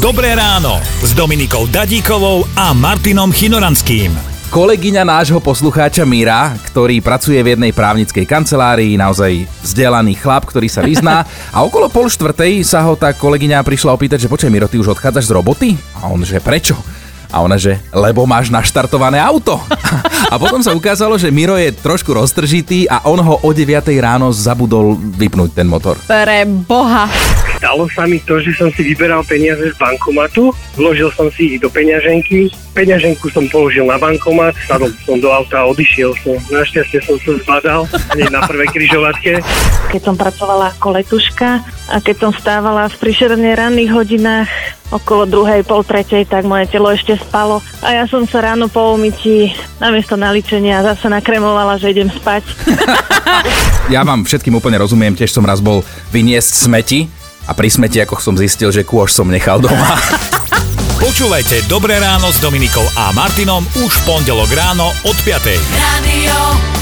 Dobré ráno s Dominikou Dadíkovou a Martinom Chinoranským. Kolegyňa nášho poslucháča Mira, ktorý pracuje v jednej právnickej kancelárii, naozaj vzdelaný chlap, ktorý sa vyzná. A okolo pol štvrtej sa ho tá kolegyňa prišla opýtať, že počkaj Miro, ty už odchádzaš z roboty? A on, že prečo? A ona, že lebo máš naštartované auto. A potom sa ukázalo, že Miro je trošku roztržitý a on ho o 9 ráno zabudol vypnúť ten motor. Pre boha. Stalo sa mi to, že som si vyberal peniaze z bankomatu, vložil som si ich do peňaženky, peňaženku som položil na bankomat, sadol som do auta a odišiel som. Našťastie som sa zbadal, hneď na prvej križovatke. keď som pracovala ako letuška a keď som stávala v príšerne ranných hodinách okolo druhej, pol tretej, tak moje telo ešte spalo. A ja som sa ráno po umytí namiesto naličenia zase nakremovala, že idem spať. Ja vám všetkým úplne rozumiem, tiež som raz bol vyniesť smeti a pri smeti ako som zistil, že kôž som nechal doma. Počúvajte Dobré ráno s Dominikou a Martinom už v pondelok ráno od 5. Radio